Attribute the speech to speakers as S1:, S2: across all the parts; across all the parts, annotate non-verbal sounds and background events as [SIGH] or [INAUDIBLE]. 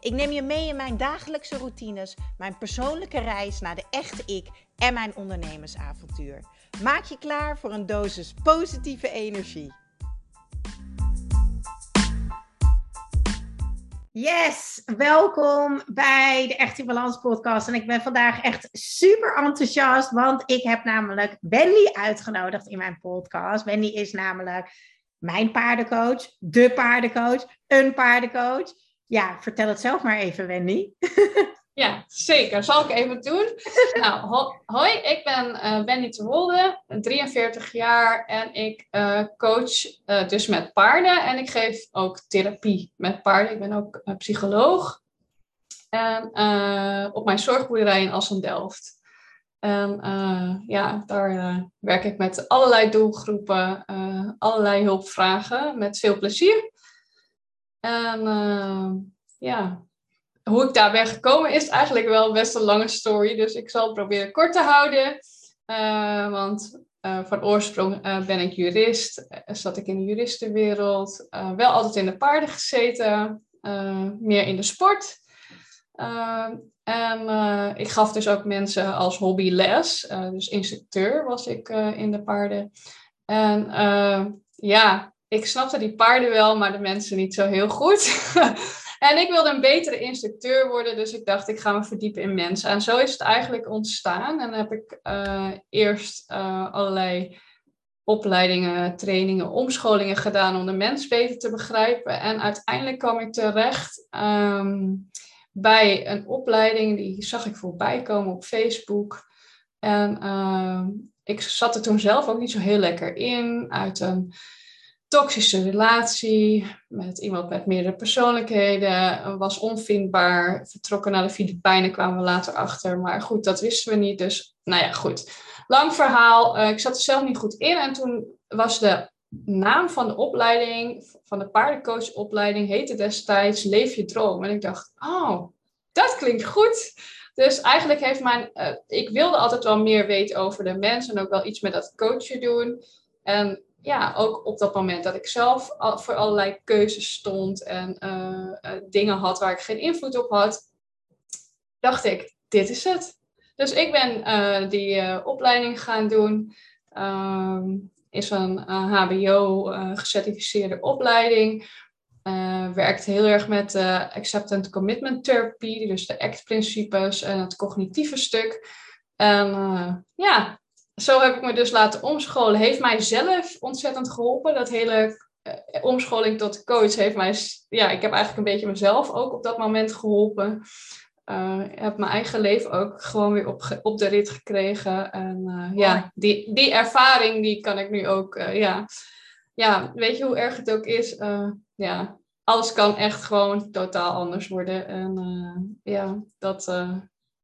S1: Ik neem je mee in mijn dagelijkse routines, mijn persoonlijke reis naar de echte ik en mijn ondernemersavontuur. Maak je klaar voor een dosis positieve energie. Yes, welkom bij de Echt in Balans podcast. En ik ben vandaag echt super enthousiast, want ik heb namelijk Wendy uitgenodigd in mijn podcast. Wendy is namelijk mijn paardencoach, de paardencoach, een paardencoach. Ja, vertel het zelf maar even, Wendy. [LAUGHS]
S2: Ja, zeker. Zal ik even doen. [LAUGHS] nou, hoi, ik ben uh, Wendy Wolde, 43 jaar en ik uh, coach uh, dus met paarden en ik geef ook therapie met paarden. Ik ben ook psycholoog en op mijn zorgboerderij in Assen-Delft. En ja, daar werk ik met allerlei doelgroepen, allerlei hulpvragen met veel plezier. En ja, hoe ik daar ben gekomen is eigenlijk wel best een lange story. Dus ik zal het proberen kort te houden. Uh, want uh, van oorsprong uh, ben ik jurist. zat ik in de juristenwereld. wel altijd in de paarden gezeten. meer in de sport. en ik gaf dus ook mensen als hobby les. dus instructeur was ik in de paarden. En ja, ik snapte die paarden wel, maar de mensen niet zo heel goed. [LAUGHS] En ik wilde een betere instructeur worden, dus ik dacht, ik ga me verdiepen in mensen. En zo is het eigenlijk ontstaan. En dan heb ik uh, eerst uh, allerlei opleidingen, trainingen, omscholingen gedaan om de mens beter te begrijpen. En uiteindelijk kwam ik terecht um, bij een opleiding, die zag ik voorbij komen op Facebook. En uh, ik zat er toen zelf ook niet zo heel lekker in, uit een toxische relatie met iemand met meerdere persoonlijkheden, was onvindbaar, vertrokken naar de Filipijnen, kwamen we later achter. Maar goed, dat wisten we niet. Dus, nou ja, goed. Lang verhaal. Uh, ik zat er zelf niet goed in. En toen was de naam van de opleiding, van de paardencoachopleiding, heette destijds Leef je droom. En ik dacht, oh, dat klinkt goed. Dus eigenlijk heeft mijn, uh, ik wilde altijd wel meer weten over de mensen en ook wel iets met dat coachen doen. En ja, ook op dat moment dat ik zelf voor allerlei keuzes stond en uh, uh, dingen had waar ik geen invloed op had, dacht ik, dit is het. Dus ik ben uh, die opleiding gaan doen. Um, is een HBO-gecertificeerde opleiding. werkt heel erg met acceptance commitment therapie, dus de ACT-principes en het cognitieve stuk. En ja, zo heb ik me dus laten omscholen. Heeft mij zelf ontzettend geholpen. Dat hele uh, omscholing tot coach heeft mij... Ja, ik heb eigenlijk een beetje mezelf ook op dat moment geholpen. Uh, ik heb mijn eigen leven ook gewoon weer op, op de rit gekregen. En uh, ja, die, die ervaring die kan ik nu ook... ja. ja, weet je hoe erg het ook is? ja, alles kan echt gewoon totaal anders worden. En ja, dat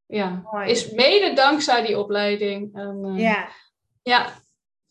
S2: ja. Is mede dankzij die opleiding. En, uh, ja.
S1: ja.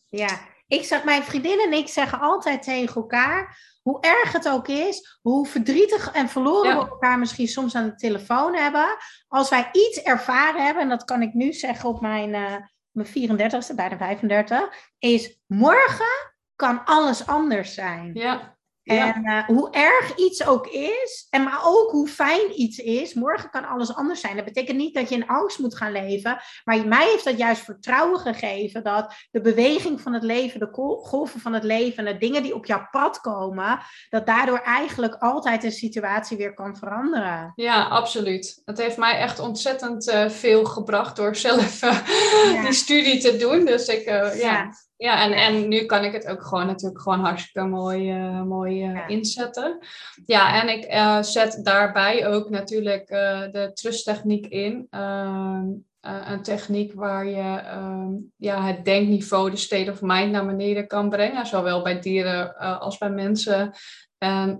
S1: Ja. Ik zeg, mijn vriendin en ik zeggen altijd tegen elkaar, hoe erg het ook is, hoe verdrietig en verloren we elkaar misschien soms aan de telefoon hebben, als wij iets ervaren hebben, en dat kan ik nu zeggen op mijn, uh, mijn 34ste, bijna 35, is morgen kan alles anders zijn. Ja. En uh, hoe erg iets ook is, en maar ook hoe fijn iets is, morgen kan alles anders zijn. Dat betekent niet dat je in angst moet gaan leven, maar mij heeft dat juist vertrouwen gegeven dat de beweging van het leven, de golven van het leven, de dingen die op jouw pad komen, dat daardoor eigenlijk altijd een situatie weer kan veranderen.
S2: Ja, absoluut. Het heeft mij echt ontzettend uh, veel gebracht door [LAUGHS] zelf uh, ja. die studie te doen. Dus ik, ja. ja ja, en, en nu kan ik het ook gewoon natuurlijk gewoon hartstikke mooi, uh, mooi uh, inzetten. Ja, en ik uh, zet daarbij ook natuurlijk de trusttechniek in. Ehm, een techniek waar je um, ja, het denkniveau, de state of mind naar beneden kan brengen. Zowel bij dieren als bij mensen. En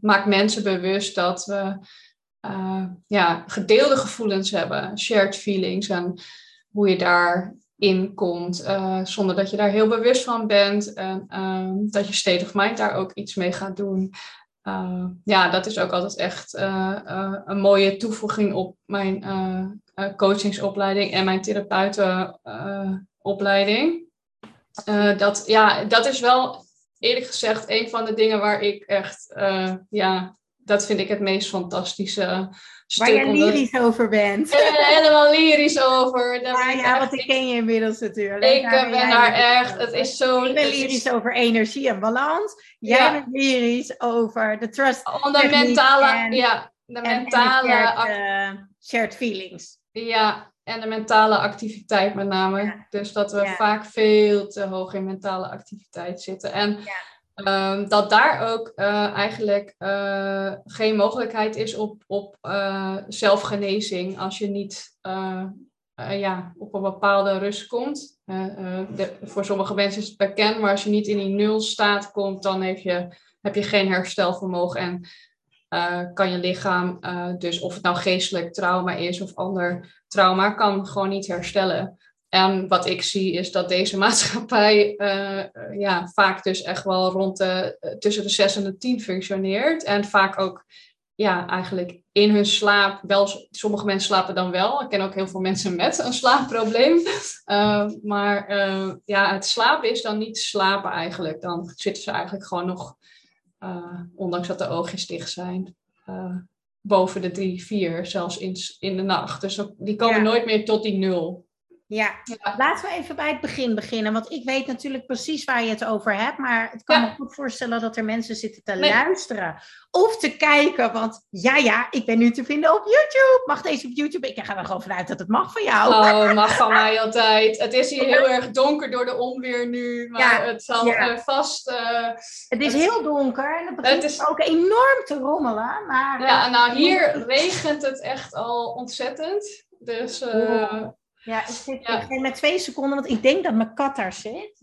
S2: maakt mensen bewust dat we ja, gedeelde gevoelens hebben, shared feelings. En hoe je daarin komt, zonder dat je daar heel bewust van bent. En ehm, dat je state of mind daar ook iets mee gaat doen. ja, dat is ook altijd echt een mooie toevoeging op mijn coachingsopleiding en mijn therapeutenopleiding. dat, ja, dat is wel eerlijk gezegd een van de dingen waar ik echt, ja, dat vind ik het meest fantastische
S1: Waar je lyrisch over bent.
S2: helemaal lyrisch over.
S1: Ah, ja, want ik ken je inmiddels natuurlijk.
S2: Ik ben daar echt, het is zo...
S1: Ik ben lyrisch over energie en balans. Jij bent lyrisch over de trust.
S2: Om de mentale, ja, de mentale...
S1: shared, uh, shared, feelings.
S2: Ja, en de mentale activiteit met name. Dus dat we vaak veel te hoog in mentale activiteit zitten. En Ehm, dat daar ook uh, eigenlijk uh, geen mogelijkheid is op, op uh, zelfgenezing als je niet ja, op een bepaalde rust komt. Voor sommige mensen is het bekend, maar als je niet in die nulstaat komt, dan heb je, heb je geen herstelvermogen en kan je lichaam, dus of het nou geestelijk trauma is of ander trauma, kan gewoon niet herstellen. En wat ik zie is dat deze [LAUGHS] maatschappij uh, ja, vaak dus echt wel rond de, eh, tussen de 6 en de 10 functioneert. En vaak ook ja, eigenlijk in hun slaap wel, sommige mensen slapen dan wel. Ik ken ook heel veel mensen met een slaapprobleem. Uh, [LAUGHS] maar uh, ja, het slapen is dan niet slapen eigenlijk. Dan zitten ze eigenlijk gewoon nog, ondanks dat de oogjes dicht zijn, boven de 3, 4, zelfs in, in de nacht. Dus die komen nooit meer tot die nul.
S1: Ja. laten we even bij het begin beginnen. Want ik weet natuurlijk precies waar je het over hebt. Maar het kan me goed voorstellen dat er mensen zitten te luisteren. Of te kijken. Want ja, ja, ik ben nu te vinden op YouTube. Mag deze op YouTube? Ik ga er gewoon vanuit dat het mag van jou.
S2: Oh, mag van mij altijd. Het is hier heel erg donker door de onweer nu. Maar het zal uh, vast... Uh,
S1: het is heel donker. En het begint is... ook enorm te rommelen. Maar,
S2: ja, uh, nou hier [LAUGHS] regent het echt al ontzettend. Dus...
S1: Ja, ik, zit, ja. ik met twee seconden, want ik denk dat mijn kat daar zit.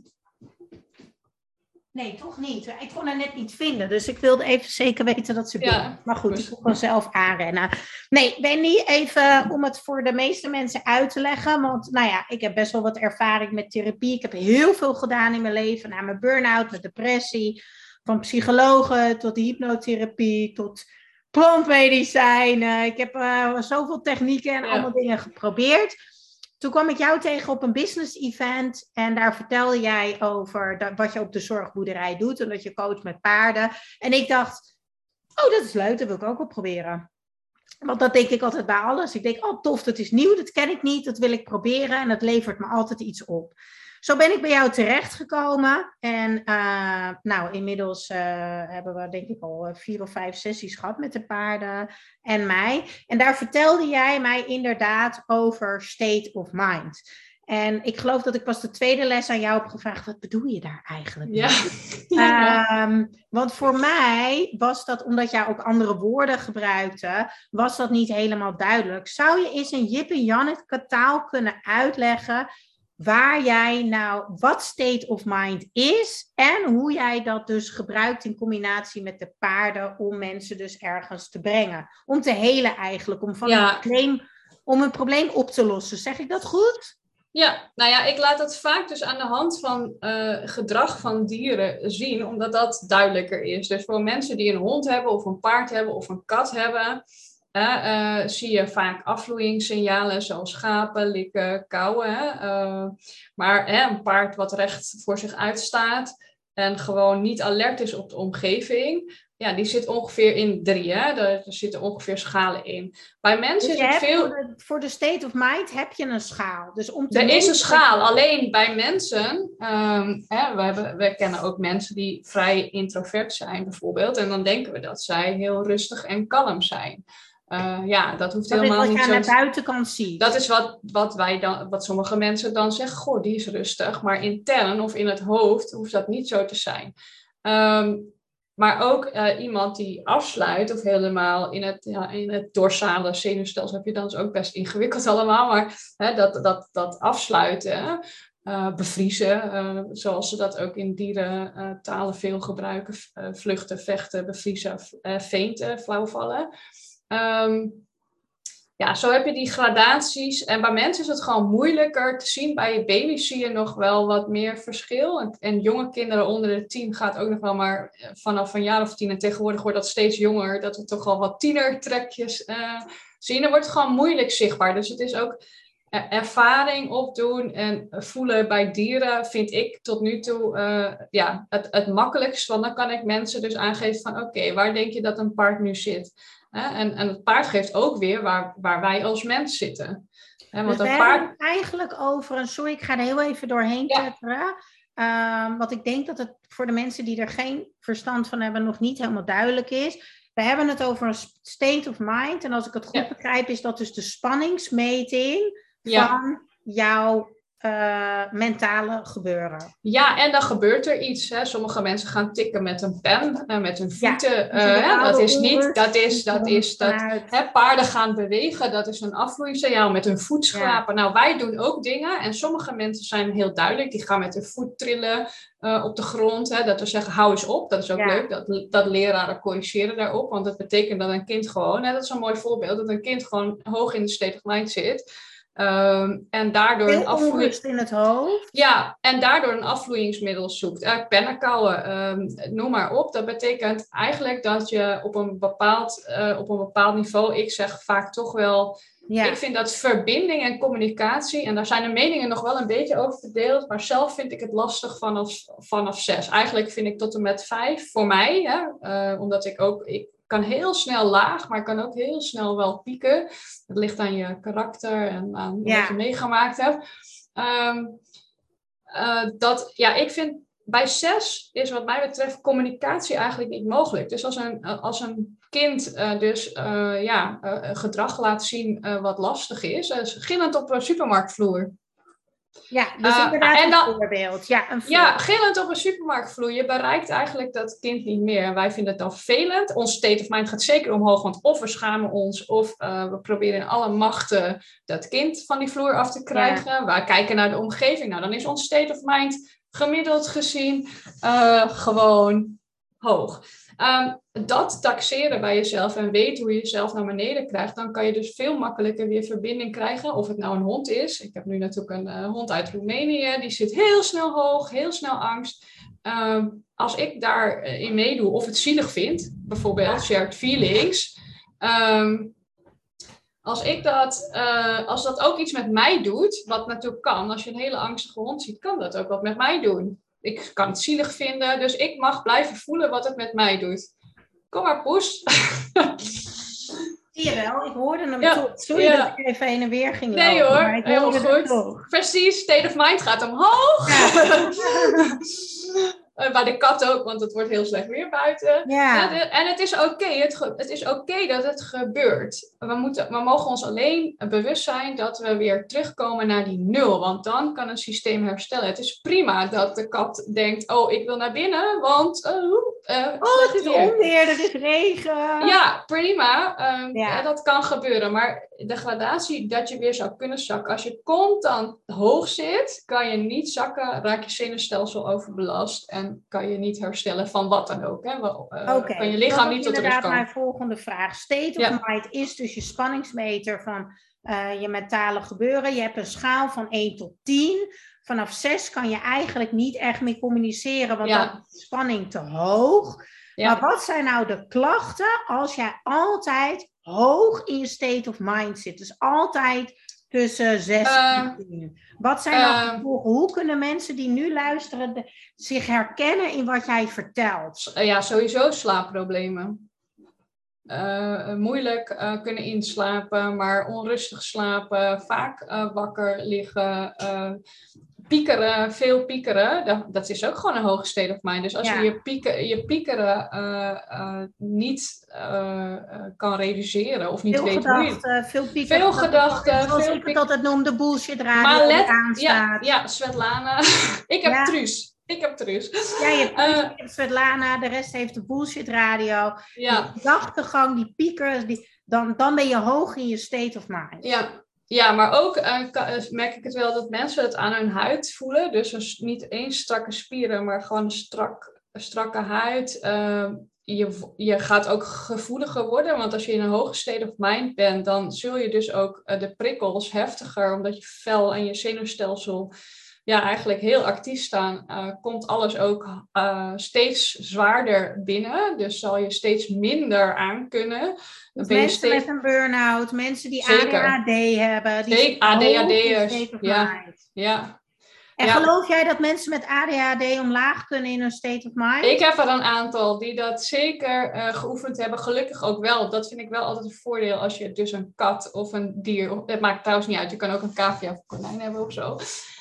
S1: Nee, toch niet. Ik kon haar net niet vinden. Dus ik wilde even zeker weten dat ze ja. Maar goed, ik kon zelf aanrennen. Nee, Wendy, even om het voor de meeste mensen uit te leggen. Want nou ja, ik heb best wel wat ervaring met therapie. Ik heb heel veel gedaan in mijn leven. Na mijn burn-out, met depressie. Van psychologen tot hypnotherapie tot plantmedicijnen. Ik heb uh, zoveel technieken en allemaal dingen geprobeerd. Toen kwam ik jou tegen op een business event en daar vertelde jij over wat je op de zorgboerderij doet en dat je coacht met paarden. En ik dacht, oh dat is leuk, dat wil ik ook wel proberen. Want dat denk ik altijd bij alles. Ik denk, oh tof, dat is nieuw, dat ken ik niet, dat wil ik proberen en dat levert me altijd iets op. Zo ben ik bij jou terechtgekomen. En uh, nou, inmiddels uh, hebben we denk ik al eh, vier of vijf sessies gehad met de paarden en mij. En daar vertelde jij mij inderdaad over state of mind. En ik geloof dat ik pas de tweede les aan jou heb gevraagd. Wat bedoel je daar eigenlijk?
S2: Ja.
S1: Um, [LAUGHS] want voor mij was dat, omdat jij ook andere woorden gebruikte, was dat niet helemaal duidelijk. Zou je eens een Jip en Janet kataal kunnen uitleggen waar jij nou, wat state of mind is en hoe jij dat dus gebruikt in combinatie met de paarden om mensen dus ergens te brengen. Om te helen eigenlijk, om, van een, probleem, om een probleem op te lossen. Zeg ik dat goed?
S2: Ja, nou ja, ik laat dat vaak dus aan de hand van uh, gedrag van dieren zien, omdat dat duidelijker is. Dus voor mensen die een hond hebben of een paard hebben of een kat hebben, uh, zie je vaak afvloeingssignalen zoals schapen, likken, kauwen. Uh, maar een paard wat recht voor zich uitstaat en gewoon niet alert is op de omgeving, ja, die zit ongeveer in drie. Hè? Er, zitten ongeveer schalen in. Bij mensen
S1: dus
S2: is het veel.
S1: Voor de, voor de, state of mind heb je een schaal. Dus om
S2: te er is een schaal. Alleen bij mensen. Um, hè, we, hebben, we kennen ook mensen die vrij introvert zijn, bijvoorbeeld. En dan denken we dat zij heel rustig en kalm zijn. Uh, ja, dat hoeft
S1: dat
S2: helemaal
S1: niet
S2: zo.
S1: Dat aan de buitenkant ziet.
S2: Dat is wat, wat, wij dan, wat sommige mensen dan zeggen. Goh, die is rustig. Maar intern of in het hoofd hoeft dat niet zo te zijn. Um, maar ook uh, iemand die afsluit of helemaal in het, ja, in het dorsale zenuwstelsel heb je dan is ook best ingewikkeld [LAUGHS] allemaal. Maar hè, dat, dat, dat afsluiten, uh, bevriezen, uh, zoals ze dat ook in dierentalen veel gebruiken. vluchten, vechten, bevriezen, feenten, flauwvallen. Um, ja, zo heb je die gradaties. En bij mensen is het gewoon moeilijker te zien. Bij baby's zie je nog wel wat meer verschil. En, en jonge kinderen onder de tien gaat ook nog wel maar eh, vanaf een jaar of tien. En tegenwoordig wordt dat steeds jonger. Dat we toch al wat tienertrekjes uh, zien. Dan wordt het gewoon moeilijk zichtbaar. Dus het is ook ervaring opdoen en voelen bij dieren vind ik tot nu toe uh, ja, het, het makkelijkst. Want dan kan ik mensen dus aangeven van oké, waar denk je dat een paard nu zit? En, en het paard geeft ook weer waar, waar wij als mens zitten.
S1: want dus we paard... hebben eigenlijk over een... Sorry, ik ga er heel even doorheen tetteren. Ehm, want ik denk dat het voor de mensen die er geen verstand van hebben nog niet helemaal duidelijk is. We hebben het over een state of mind. En als ik het goed begrijp, is dat dus de spanningsmeting van jouw uh, mentale gebeuren.
S2: Ja, en dan gebeurt er iets. Hè. Sommige mensen gaan tikken met een pen, uh, met hun voeten. Ja, uh, dat is niet, dat is, dat is, dat, hè, paarden gaan bewegen, dat is een afvloeisignaal met hun voet schrapen. Nou, wij doen ook dingen en sommige mensen zijn heel duidelijk, die gaan met hun voet trillen op de grond. Hè, dat we zeggen, hou eens op, dat is ook leuk, dat, dat leraren corrigeren daarop, want dat betekent dat een kind gewoon, hè, dat is een mooi voorbeeld, dat een kind gewoon hoog in de state of mind zit. Um, en daardoor
S1: een in het hoofd.
S2: Ja, en daardoor een afvloeingsmiddel zoekt. Uh, pennenkouwen, um, noem maar op. Dat betekent eigenlijk dat je op een bepaald, uh, op een bepaald niveau, ik zeg vaak toch wel, ja. ik vind dat verbinding en communicatie, en daar zijn de meningen nog wel een beetje over verdeeld, maar zelf vind ik het lastig vanaf, vanaf zes. Eigenlijk vind ik tot en met vijf voor mij, hè, uh, omdat ik ook, ik, kan heel snel laag, maar kan ook heel snel wel pieken. Het ligt aan je karakter en aan wat je meegemaakt hebt. Ehm, eh, dat, ja, ik vind bij zes is wat mij betreft communicatie eigenlijk niet mogelijk. Dus als een, als een kind uh, dus uh, ja, gedrag laat zien wat lastig is, gillend op een supermarktvloer.
S1: Ja, dus uh, inderdaad en dan, een voorbeeld. Ja, een
S2: ja, gillend op een supermarktvloer. Je bereikt eigenlijk dat kind niet meer. En wij vinden het dan vervelend. Ons state of mind gaat zeker omhoog. Want of we schamen ons, of uh, we proberen in alle machten dat kind van die vloer af te krijgen. Ja. Wij kijken naar de omgeving. Nou, dan is ons state of mind gemiddeld gezien uh, gewoon hoog. Um, dat taxeren bij jezelf en weten hoe je jezelf naar beneden krijgt, dan kan je dus veel makkelijker weer verbinding krijgen. Of het nou een hond is. Ik heb nu natuurlijk een uh, hond uit Roemenië, die zit heel snel hoog, heel snel angst. Um, als ik daarin uh, meedoe of het zielig vind, bijvoorbeeld shared feelings. Um, als, ik dat, uh, als dat ook iets met mij doet, wat natuurlijk kan, als je een hele angstige hond ziet, kan dat ook wat met mij doen ik kan het zielig vinden, dus ik mag blijven voelen wat het met mij doet. Kom maar, poes. [LAUGHS]
S1: Zie je wel, ik hoorde hem ja, toch. Sorry ja. dat ik even heen en weer ging
S2: Nee lopen, hoor, heel goed. Precies, state of mind gaat omhoog. Ja. [LAUGHS] [LAUGHS] Eh, bij de kat ook, want het wordt heel slecht weer buiten. Ja. En, het is oké, het, het, is oké dat het gebeurt. We, moeten, we mogen ons alleen bewust zijn dat we weer terugkomen naar die nul. Want dan kan het systeem herstellen. Het is prima dat de kat denkt, oh, ik wil naar binnen, want... Uh,
S1: uh, oh, het is onweer, er is regen.
S2: Ja, prima. Um, ja. dat kan gebeuren. Maar de gradatie dat je weer zou kunnen zakken. Als je constant hoog zit, kan je niet zakken, raak je zenuwstelsel overbelast en kan je niet herstellen van wat dan ook. Hè? Uh, kan je lichaam niet tot rust komen. inderdaad
S1: mijn volgende vraag. State of mind is dus je spanningsmeter van uh, je mentale gebeuren. Je hebt een schaal van 1 tot 10. Vanaf 6 kan je eigenlijk niet echt meer communiceren, want ja. dan is spanning te hoog. Ja. Maar wat zijn nou de klachten als jij altijd hoog in je state of mind zit? Dus altijd tussen 6 en 10. Ehm, wat zijn nou uh, gevolgen? Hoe kunnen mensen die nu luisteren de, zich herkennen in wat jij vertelt?
S2: Ja, sowieso slaapproblemen. Uh, moeilijk uh, kunnen inslapen, maar onrustig slapen, vaak wakker liggen, piekeren, veel piekeren, dat, dat, is ook gewoon een hoge state of mind. Dus als je je, pieken, je piekeren uh, uh, niet uh, kan reduceren of niet
S1: veel
S2: weet
S1: gedachten,
S2: hoe je...
S1: Veel piekeren.
S2: Veel gedachten.
S1: Zoals
S2: veel
S1: ik het altijd noemde, bullshit radio maar let,
S2: ja, ja, Svetlana. [LAUGHS] ik heb ja. Truus. Ik heb Truus.
S1: Ja, je uh, hebt Svetlana, de rest heeft de bullshit radio. Ja. Die gedachtegang, die piekers, die, dan, dan ben je hoog in je state of mind.
S2: Ja, ja, maar ook uh, merk ik het wel dat mensen het aan hun huid voelen. Dus niet één strakke spieren, maar gewoon een strak, strakke huid. Uh, je, je gaat ook gevoeliger worden. Want als je in een hoge state of mind bent, dan zul je dus ook eh, de prikkels heftiger, omdat je vel en je zenuwstelsel ja, eigenlijk heel actief staan, uh, komt alles ook uh, steeds zwaarder binnen. Dus zal je steeds minder aan kunnen.
S1: Dus mensen steeds... met een burn-out, mensen die Zeker. ADHD hebben. Die
S2: ADHD'ers, ja. ja.
S1: En geloof jij dat mensen met ADHD omlaag kunnen in hun state of mind?
S2: Ik heb er een aantal die dat zeker uh, geoefend hebben. Gelukkig ook wel. Dat vind ik wel altijd een voordeel als je dus een kat of een dier... Het maakt trouwens niet uit. Je kan ook een cavia of een konijn hebben of zo.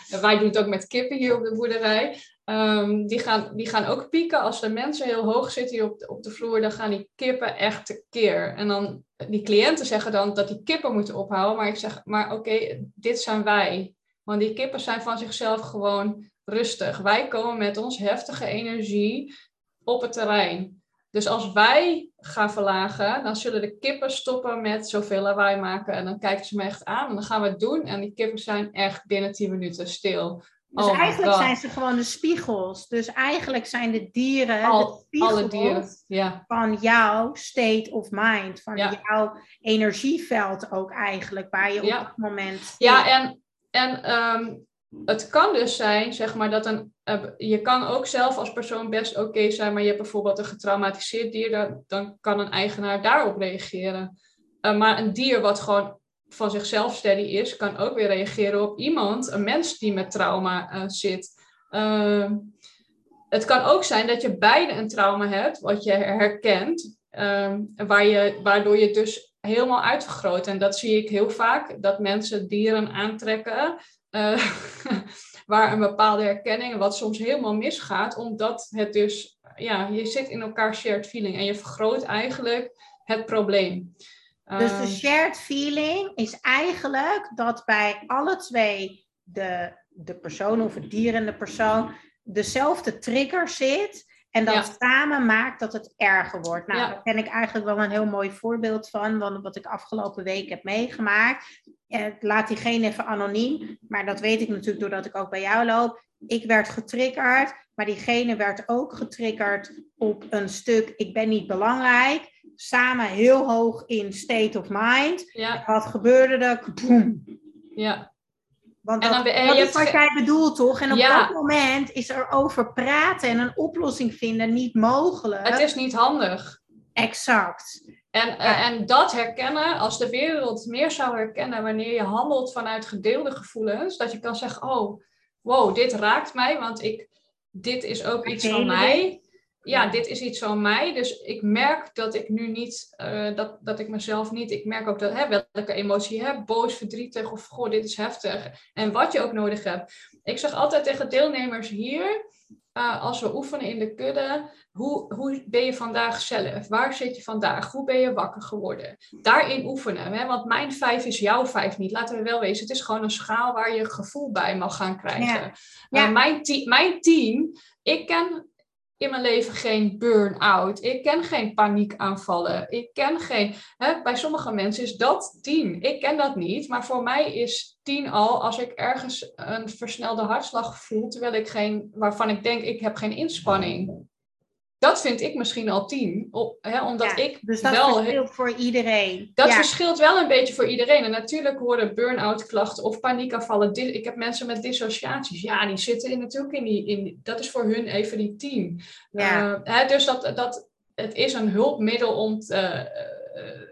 S2: Wij doen het ook met kippen hier op de boerderij. Um, die, gaan, die gaan ook pieken. Als de mensen heel hoog zitten hier op de, op de vloer, dan gaan die kippen echt tekeer. En dan, die cliënten zeggen dan dat die kippen moeten ophouden. Maar ik zeg, maar oké, dit zijn wij. Want die kippen zijn van zichzelf gewoon rustig. Wij komen met ons heftige energie op het terrein. Dus als wij gaan verlagen, dan zullen de kippen stoppen met zoveel lawaai maken. En dan kijken ze me echt aan en dan gaan we het doen. En die kippen zijn echt binnen 10 minuten stil.
S1: Dus oh eigenlijk zijn ze gewoon de spiegels. Dus eigenlijk zijn de dieren Al, de spiegels alle dieren, ja. van jouw state of mind. Van jouw energieveld ook eigenlijk, waar je op dat moment...
S2: Ja, en, en ehm, het kan dus zijn, zeg maar, dat een. Uh, je kan ook zelf als persoon best oké zijn, maar je hebt bijvoorbeeld een getraumatiseerd dier, dan, dan kan een eigenaar daarop reageren. Uh, maar een dier wat gewoon van zichzelf steady is, kan ook weer reageren op iemand, een mens die met trauma uh, zit. Ehm, het kan ook zijn dat je beide een trauma hebt, wat je herkent, ehm, waar je, waardoor je dus helemaal uitvergroot. En dat zie ik heel vaak, dat mensen dieren aantrekken uh, [LAUGHS] waar een bepaalde herkenning, wat soms helemaal misgaat, omdat het dus, ja, je zit in elkaar shared feeling en je vergroot eigenlijk het probleem.
S1: Dus de ehm, shared feeling is eigenlijk dat bij alle twee de, de persoon of het dier en de persoon dezelfde trigger zit. En dat samen maakt dat het erger wordt. Nou, daar ken ik eigenlijk wel een heel mooi voorbeeld van, van wat ik afgelopen week heb meegemaakt. Laat diegene even anoniem, maar dat weet ik natuurlijk doordat ik ook bij jou loop. Ik werd getriggerd, maar diegene werd ook getriggerd op een stuk ik ben niet belangrijk. Samen heel hoog in state of mind. Ja. Wat gebeurde er? Boom.
S2: Ja.
S1: Want dat, dat is wat jij bedoelt, toch? En op dat moment is er over praten en een oplossing vinden niet mogelijk.
S2: Het is niet handig.
S1: Exact.
S2: En, eh, en dat herkennen, als de wereld meer zou herkennen wanneer je handelt vanuit gedeelde gevoelens, dat je kan zeggen, oh, wow, dit raakt mij, want ik, dit is ook iets van mij. Ja, dit is iets van mij. Dus ik merk dat ik nu niet, uh, dat, dat ik mezelf niet, ik merk ook dat, hè, welke emotie je hebt, boos, verdrietig of goh, dit is heftig. En wat je ook nodig hebt. Ik zeg altijd tegen deelnemers hier, uh, als we oefenen in de kudde, hoe, hoe ben je vandaag zelf? Waar zit je vandaag? Hoe ben je wakker geworden? Daarin oefenen. Hè? Want mijn vijf is jouw vijf niet. Laten we wel wezen. Het is gewoon een schaal waar je gevoel bij mag gaan krijgen. Ja. Uh, mijn, mijn team, ik ken in mijn leven geen burn-out. Ik ken geen paniekaanvallen. Ik ken geen. Hè, bij sommige mensen is dat tien. Ik ken dat niet. Maar voor mij is tien al als ik ergens een versnelde hartslag voel. Terwijl ik geen. waarvan ik denk ik heb geen inspanning dat vind ik misschien al tien. Op, hè, omdat ik
S1: dus dat wel, verschilt voor iedereen.
S2: Dat verschilt wel een beetje voor iedereen. En natuurlijk horen burn-out klachten of paniekaanvallen. Ik heb mensen met dissociaties. Ja, die zitten in, natuurlijk in die... In, dat is voor hun even die tien. Ja. Uh, hè, dus dat, dat, het is een hulpmiddel om te,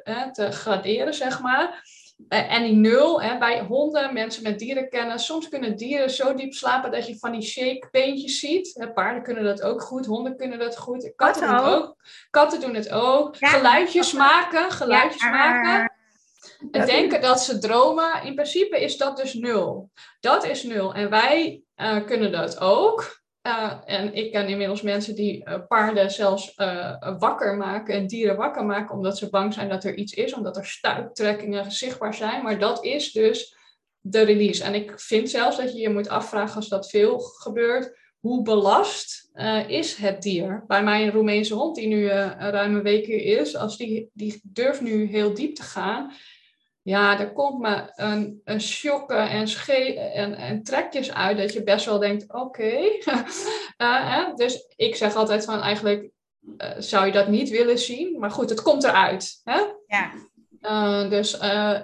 S2: uh, te graderen, zeg maar. Uh, en die nul, hè, bij honden, mensen met dierenkennis, soms kunnen dieren zo diep slapen dat je van die shake beentjes ziet. paarden kunnen dat ook goed, honden kunnen dat goed. Katten, doen het ook. Katten doen het ook. geluidjes maken, geluidjes maken. En denken dat ze dromen, in principe is dat dus nul. Dat is nul. En wij uh, kunnen dat ook. En ik ken inmiddels mensen die uh, paarden zelfs uh, wakker maken en dieren wakker maken omdat ze bang zijn dat er iets is, omdat er stuiptrekkingen zichtbaar zijn. Maar dat is dus de release. En ik vind zelfs dat je je moet afvragen als dat veel gebeurt, hoe belast is het dier? Bij mijn Roemeense hond, die nu ruim een week hier is, als die, die durft nu heel diep te gaan, ja, er komt me een, een shocken en, en, en trekjes uit dat je best wel denkt, oké. [LAUGHS] Uh, dus ik zeg altijd van eigenlijk, zou je dat niet willen zien. Maar goed, het komt eruit. Hè?
S1: Ja.
S2: Uh, dus, uh,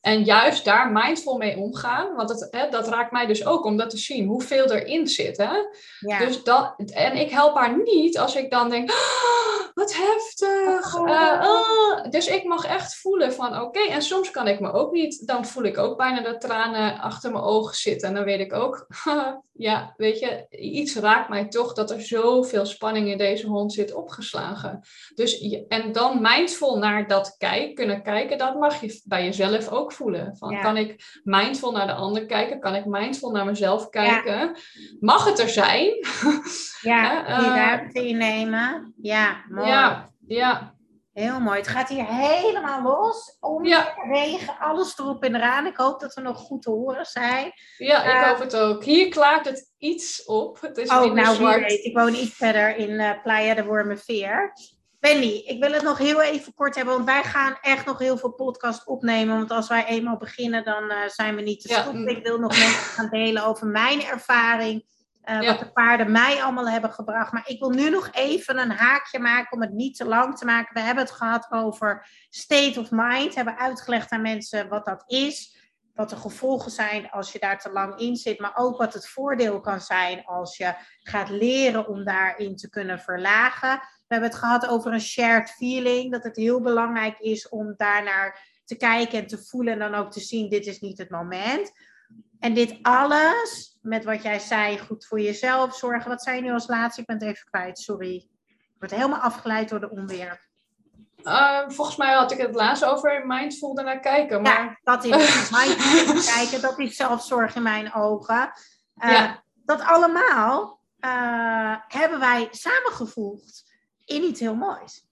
S2: en juist daar mindful mee omgaan, want het, hè, dat raakt mij dus ook om dat te zien, hoeveel erin zit. Hè? Ja. Dus dat, en ik help haar niet als ik dan denk, oh, wat heftig. Oh. Uh, dus ik mag echt voelen van oké, okay. en soms kan ik me ook niet, dan voel ik ook bijna de tranen achter mijn ogen zitten. En dan weet ik ook, [LAUGHS] ja, weet je, iets raakt mij toch dat er zoveel spanning in deze hond zit opgeslagen. Dus, en dan mindful naar dat kijken, kunnen kijken, dat mag je bij jezelf ook voelen. Van, Kan ik mindful naar de ander kijken? Kan ik mindful naar mezelf kijken? Mag het er zijn? [LAUGHS]
S1: Ja, die uh, ruimte innemen. Ja, mooi.
S2: Ja, ja.
S1: Heel mooi. Het gaat hier helemaal los. Om ja. regen, alles erop en eraan. Ik hoop dat we nog goed te horen zijn.
S2: Ja, ik uh, hoop het ook. Hier klaart het iets op. Het is
S1: oh, nou, zwart. Weet, ik woon iets verder in uh, Playa de Wormerveer. Benny, ik wil het nog heel even kort hebben, want wij gaan echt nog heel veel podcast opnemen. Want als wij eenmaal beginnen, dan uh, zijn we niet te stoppen. Ik wil nog [LAUGHS] mensen gaan delen over mijn ervaring, uh, ja. wat de paarden mij allemaal hebben gebracht. Maar ik wil nu nog even een haakje maken om het niet te lang te maken. We hebben het gehad over state of mind, hebben uitgelegd aan mensen wat dat is. Wat de gevolgen zijn als je daar te lang in zit, maar ook wat het voordeel kan zijn als je gaat leren om daarin te kunnen verlagen. We hebben het gehad over een shared feeling. Dat het heel belangrijk is om daarnaar te kijken en te voelen. En dan ook te zien, dit is niet het moment. En dit alles, met wat jij zei, goed voor jezelf zorgen. Wat zei je nu als laatste? Ik ben het even kwijt, sorry. Ik word helemaal afgeleid door de onweer.
S2: Uh, volgens mij had ik het laatst over mindful naar kijken. Maar... Ja,
S1: dat is [LAUGHS] mindful kijken. Dat is zelfzorg in mijn ogen. Uh, ja. Dat allemaal uh, hebben wij samengevoegd in iets heel moois.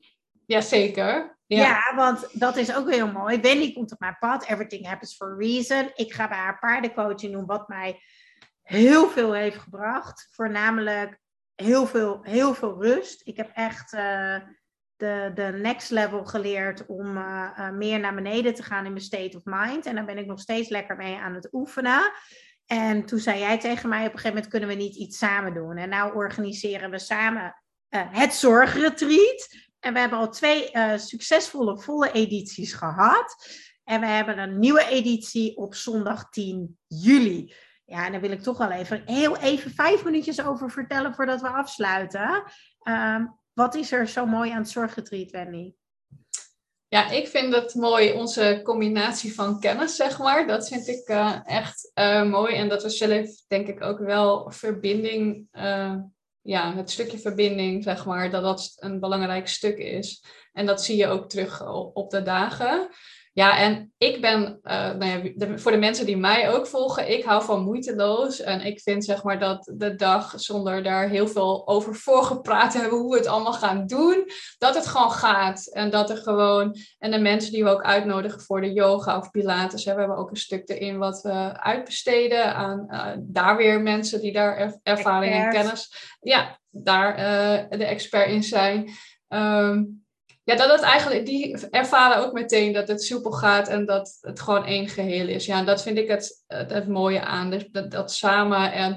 S2: Jazeker.
S1: Ja. ja, want dat is ook heel mooi. Wendy komt op mijn pad. Everything happens for a reason. Ik ga bij haar paardencoaching doen, wat mij heel veel heeft gebracht. Voornamelijk heel veel, heel veel rust. Ik heb echt uh, de, de next level geleerd om uh, uh, meer naar beneden te gaan in mijn state of mind. En daar ben ik nog steeds lekker mee aan het oefenen. En toen zei jij tegen mij, op een gegeven moment kunnen we niet iets samen doen. En nou organiseren we samen het Zorgretreat. En we hebben al twee uh, succesvolle volle edities gehad. En we hebben een nieuwe editie op zondag 10 juli. Ja, en daar wil ik toch wel even heel even vijf minuutjes over vertellen voordat we afsluiten. Um, wat is er zo mooi aan het Zorgretreat, Wendy?
S2: Ja, ik vind het mooi, onze combinatie van kennis, zeg maar. Dat vind ik uh, echt mooi. En dat we zelf, denk ik, ook wel verbinding ja, het stukje verbinding, zeg maar, dat dat een belangrijk stuk is. En dat zie je ook terug op de dagen. Ja, en ik ben, uh, nou ja, de, voor de mensen die mij ook volgen, ik hou van moeiteloos. En ik vind zeg maar dat de dag, zonder daar heel veel over voorgepraat te hebben hoe we het allemaal gaan doen, dat het gewoon gaat. En dat er gewoon, en de mensen die we ook uitnodigen voor de yoga of pilates, hè, we hebben ook een stuk erin wat we uitbesteden aan uh, daar weer mensen die daar er, ervaring en kennis, ja, daar uh, de expert in zijn. Um, ja, dat het eigenlijk, die ervaren ook meteen dat het soepel gaat en dat het gewoon één geheel is. Ja, en dat vind ik het, het, mooie aan. Dus dat, dat samen en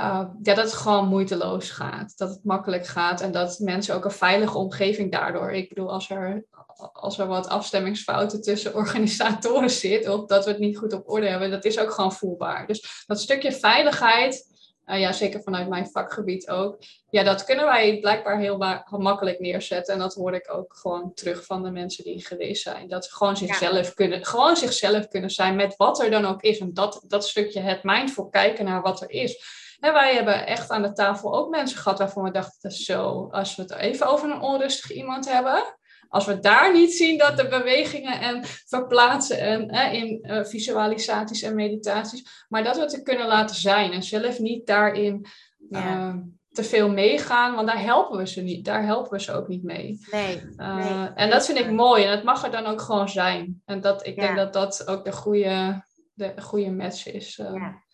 S2: uh, ja, dat het gewoon moeiteloos gaat. Dat het makkelijk gaat en dat mensen ook een veilige omgeving daardoor. Ik bedoel, als er, als er wat afstemmingsfouten tussen [LAUGHS] organisatoren zitten of dat we het niet goed op orde hebben, dat is ook gewoon voelbaar. Dus dat stukje veiligheid uh, ja, zeker vanuit mijn vakgebied ook. Ja, dat kunnen wij blijkbaar heel makkelijk neerzetten. En dat hoor ik ook gewoon terug van de mensen die geweest zijn. Dat ze gewoon zichzelf, kunnen, gewoon zichzelf kunnen zijn met wat er dan ook is. En dat, dat stukje het mindful kijken naar wat er is. En wij hebben echt aan de tafel ook mensen gehad waarvan we dachten, zo, als we het even over een onrustig iemand hebben, als we daar niet zien dat de bewegingen en verplaatsen en in uh, visualisaties en meditaties, maar dat we het er kunnen laten zijn en zelf niet daarin uh, te veel meegaan, want daar helpen we ze niet, daar helpen we ze ook niet mee.
S1: Nee,
S2: uh, nee. En dat vind ik mooi en het mag er dan ook gewoon zijn. En dat, ik ja. denk dat dat ook de goede, de goede match is.
S1: Ja.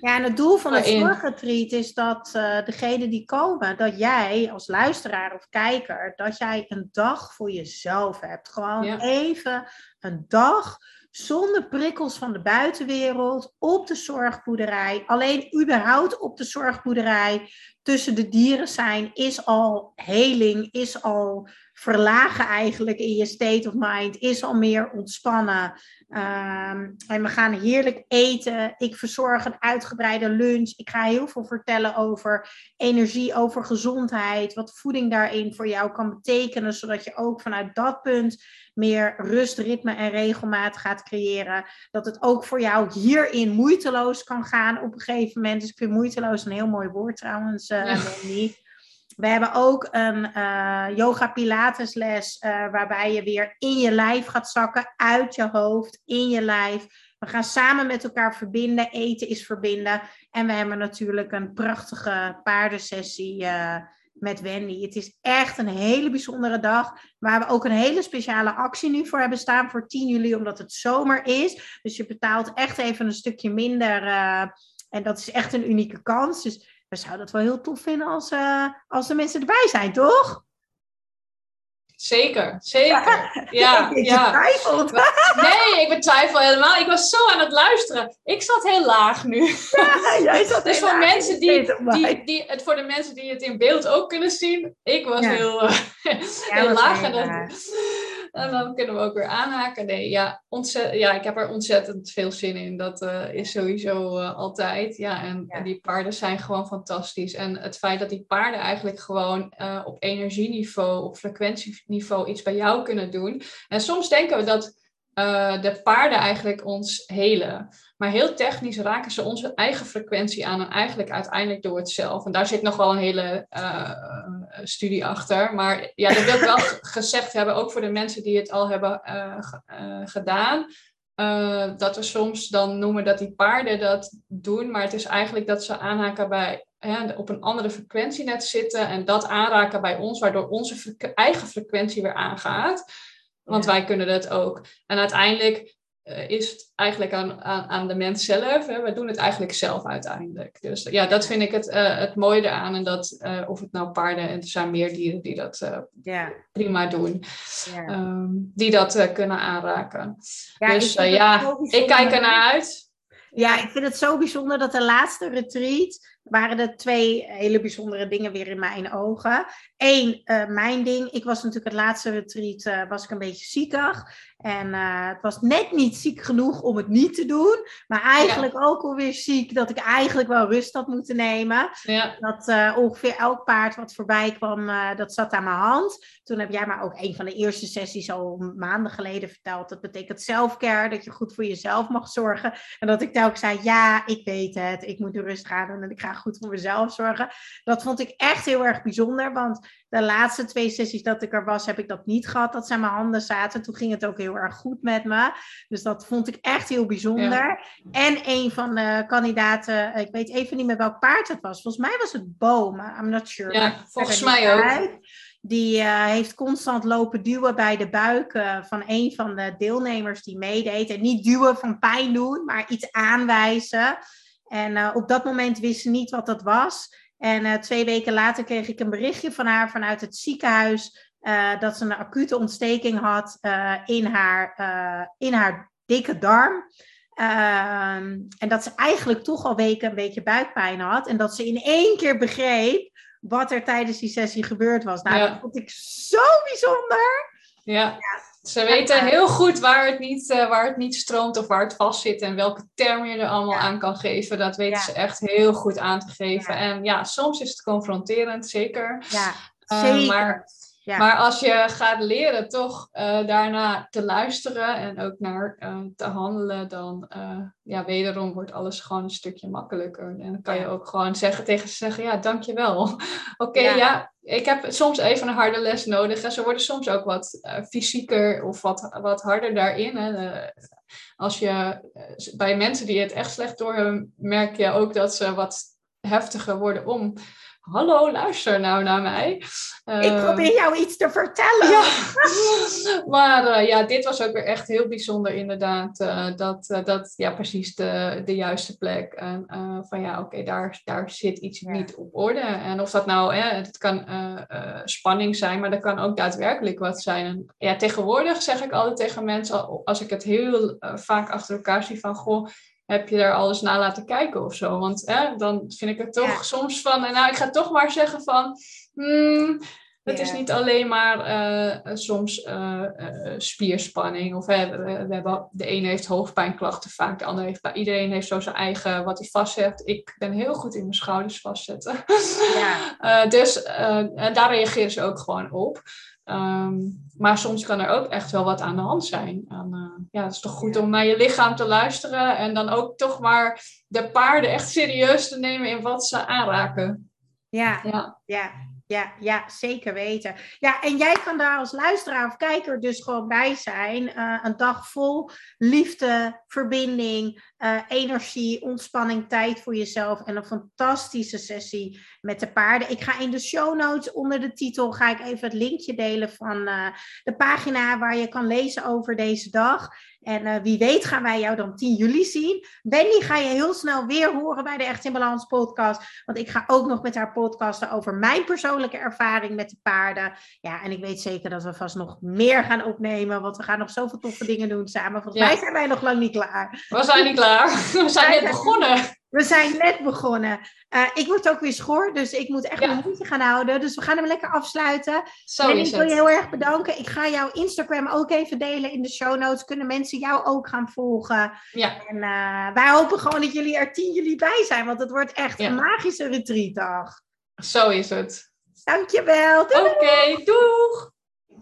S1: Ja, en het doel van het zorgretreat is dat uh, degenen die komen, dat jij als luisteraar of kijker, dat jij een dag voor jezelf hebt. Gewoon even een dag zonder prikkels van de buitenwereld, op de zorgboerderij, alleen überhaupt op de zorgboerderij, tussen de dieren zijn, is al heling, is al verlagen eigenlijk in je state of mind, is al meer ontspannen. Um, en we gaan heerlijk eten. Ik verzorg een uitgebreide lunch. Ik ga heel veel vertellen over energie, over gezondheid, wat voeding daarin voor jou kan betekenen, zodat je ook vanuit dat punt meer rust, ritme en regelmaat gaat creëren. Dat het ook voor jou hierin moeiteloos kan gaan op een gegeven moment. Dus ik vind moeiteloos een heel mooi woord trouwens, uh, ja. We hebben ook een uh, yoga pilates les uh, waarbij je weer in je lijf gaat zakken, uit je hoofd, in je lijf. We gaan samen met elkaar verbinden. Eten is verbinden. En we hebben natuurlijk een prachtige paardensessie uh, met Wendy. Het is echt een hele bijzondere dag. Waar we ook een hele speciale actie nu voor hebben staan voor 10 juli, omdat het zomer is. Dus je betaalt echt even een stukje minder. en dat is echt een unieke kans. Dus we zouden het wel heel tof vinden als, uh, als de mensen erbij zijn, toch?
S2: Zeker, zeker. [LAUGHS] Ja, ja.
S1: Betwijfeld.
S2: Nee, ik betwijfel helemaal. Ik was zo aan het luisteren. Ik zat heel laag nu.
S1: Ja, jij zat [LAUGHS]
S2: dus voor
S1: laag.
S2: mensen die, die, die, het voor de mensen die het in beeld ook kunnen zien, ik was
S1: Ja.
S2: heel, [LAUGHS]
S1: Ja,
S2: heel laag. En, dat, en dan kunnen we ook weer aanhaken. Nee, ja, ontzet, ja, ik heb er ontzettend veel zin in. Dat eh, is sowieso eh, altijd. Ja, en
S1: Ja.
S2: die paarden zijn gewoon fantastisch. En het feit dat die paarden eigenlijk gewoon eh, op energieniveau, op frequentieniveau iets bij jou kunnen doen. En soms denken we dat eh, de paarden eigenlijk ons helen. Maar heel technisch raken ze onze eigen frequentie aan en eigenlijk uiteindelijk door het zelf. En daar zit nog wel een hele eh, studie achter. Maar ja, dat wil ik wel [LAUGHS] gezegd hebben, ook voor de mensen die het al hebben eh, ge- gedaan. dat we soms dan noemen dat die paarden dat doen, maar het is eigenlijk dat ze aanhaken bij hè, op een andere frequentie net zitten en dat aanraken bij ons, waardoor onze eigen frequentie weer aangaat. Want
S1: Ja.
S2: wij kunnen dat ook. En uiteindelijk eh, is het eigenlijk aan, aan, aan de mens zelf. Hè? We doen het eigenlijk zelf uiteindelijk. Dus ja, dat vind ik het, eh, het mooie eraan. En dat, eh, of het nou paarden, en er zijn meer dieren die dat prima doen.
S1: ja.
S2: ehm, die dat kunnen aanraken.
S1: Ja,
S2: dus ja, ik
S1: bijzonder.
S2: kijk ernaar uit.
S1: Ja, ik vind het zo bijzonder dat de laatste retreat waren er twee hele bijzondere dingen weer in mijn ogen. Eén, eh, mijn ding. Ik was natuurlijk het laatste retreat, eh, was ik een beetje ziekig. En eh, het was net niet ziek genoeg om het niet te doen. Maar eigenlijk ook alweer ziek dat ik eigenlijk wel rust had moeten nemen.
S2: Ja,
S1: Dat ongeveer elk paard wat voorbij kwam, dat zat aan mijn hand. Toen heb jij maar ook een van de eerste sessies al maanden geleden verteld. Dat betekent selfcare, dat je goed voor jezelf mag zorgen. En dat ik telkens zei, ja, ik weet het. Ik moet de rust gaan doen en ik ga goed voor mezelf zorgen. Dat vond ik echt heel erg bijzonder. Want de laatste twee sessies dat ik er was, heb ik dat niet gehad. Dat aan mijn handen zaten. Toen ging het ook heel erg goed met me. Dus dat vond ik echt heel bijzonder. En een van de kandidaten, ik weet even niet meer welk paard het was. Volgens mij was het Boom. I'm not sure.
S2: Ja, volgens mij ook.
S1: uit. Die eh, heeft constant lopen duwen bij de buik eh, van een van de deelnemers die meedeed. En niet duwen van pijn doen, maar iets aanwijzen. En eh, op dat moment wist ze niet wat dat was. En eh, twee weken later kreeg ik een berichtje van haar vanuit het ziekenhuis. eh, dat ze een acute ontsteking had in, haar, in haar dikke darm. Ehm, en dat ze eigenlijk toch al weken een beetje buikpijn had. En dat ze in één keer begreep wat er tijdens die sessie gebeurd was. Nou,
S2: Ja.
S1: dat vond ik zo bijzonder.
S2: Ja. Ze weten heel goed waar het, niet, eh, waar het niet stroomt of waar het vast zit en welke termen je er allemaal
S1: Ja.
S2: aan kan geven. Dat weten
S1: Ja.
S2: ze echt heel goed aan te geven.
S1: Ja.
S2: En ja, soms is het confronterend, zeker.
S1: Ja,
S2: Eh,
S1: zeker.
S2: maar
S1: Ja.
S2: Maar als je gaat leren toch eh, daarna te luisteren en ook naar eh, te handelen, dan eh, ja, wederom wordt alles gewoon een stukje makkelijker. En dan kan je ook gewoon zeggen tegen ze zeggen, ja, dankjewel. [LAUGHS] Oké,
S1: Ja.
S2: ja. ik heb soms even een harde les nodig. En ze worden soms ook wat fysieker of wat, wat harder daarin. Hè. Als je bij mensen die het echt slecht doorhebben, merk je ook dat ze wat heftiger worden om hallo, luister nou naar mij.
S1: ik probeer jou iets te vertellen.
S2: Ja. [LAUGHS] maar ja, dit was ook weer echt heel bijzonder inderdaad. dat, dat, ja, precies de, de juiste plek. En van ja, oké, daar, daar zit iets niet op orde. En of dat nou, hè, het kan spanning zijn, maar dat kan ook daadwerkelijk wat zijn. En, ja, tegenwoordig zeg ik altijd tegen mensen, als ik het heel vaak achter elkaar zie van, goh, heb je daar alles naar laten kijken of zo? Want hè, dan vind ik het toch soms van, nou, ik ga toch maar zeggen van, hmm, het is niet alleen maar uh, soms uh, uh, spierspanning. Of we, we, hebben, de ene heeft hoofdpijnklachten vaak, de andere heeft, iedereen heeft zo zijn eigen wat hij vastzet. Ik ben heel goed in mijn schouders vastzetten. Ja. [LAUGHS] dus daar reageren ze ook gewoon op. Ehm, maar soms kan er ook echt wel wat aan de hand zijn. En, uh, ja, het is toch goed om naar je lichaam te luisteren en dan ook toch maar de paarden echt serieus te nemen in wat ze aanraken.
S1: Ja, ja. ja ja, ja, zeker weten. Ja, en jij kan daar als luisteraar of kijker dus gewoon bij zijn. Uh, een dag vol liefde, verbinding, uh, energie, ontspanning, tijd voor jezelf en een fantastische sessie met de paarden. Ik ga in de show notes onder de titel ga ik even het linkje delen van uh, de pagina waar je kan lezen over deze dag. En uh, wie weet gaan wij jou dan 10 juli zien. Wendy ga je heel snel weer horen bij de Echt in Balans podcast. Want ik ga ook nog met haar podcasten over mijn persoonlijke ervaring met de paarden. Ja, en ik weet zeker dat we vast nog meer gaan opnemen. Want we gaan nog zoveel toffe dingen doen samen. Volgens mij zijn wij nog lang niet klaar.
S2: We zijn niet klaar. [LAUGHS] We zijn net begonnen.
S1: We zijn net begonnen. Uh, ik word ook weer schoor, dus ik moet echt ja. een moeite gaan houden. Dus we gaan hem lekker afsluiten.
S2: Zo en
S1: ik wil je heel erg bedanken. Ik ga jouw Instagram ook even delen in de show notes. Kunnen mensen jou ook gaan volgen?
S2: Ja.
S1: En uh, wij hopen gewoon dat jullie er 10 juli bij zijn, want het wordt echt ja. een magische retreatdag.
S2: Zo is het.
S1: Dankjewel.
S2: Oké, okay, doeg!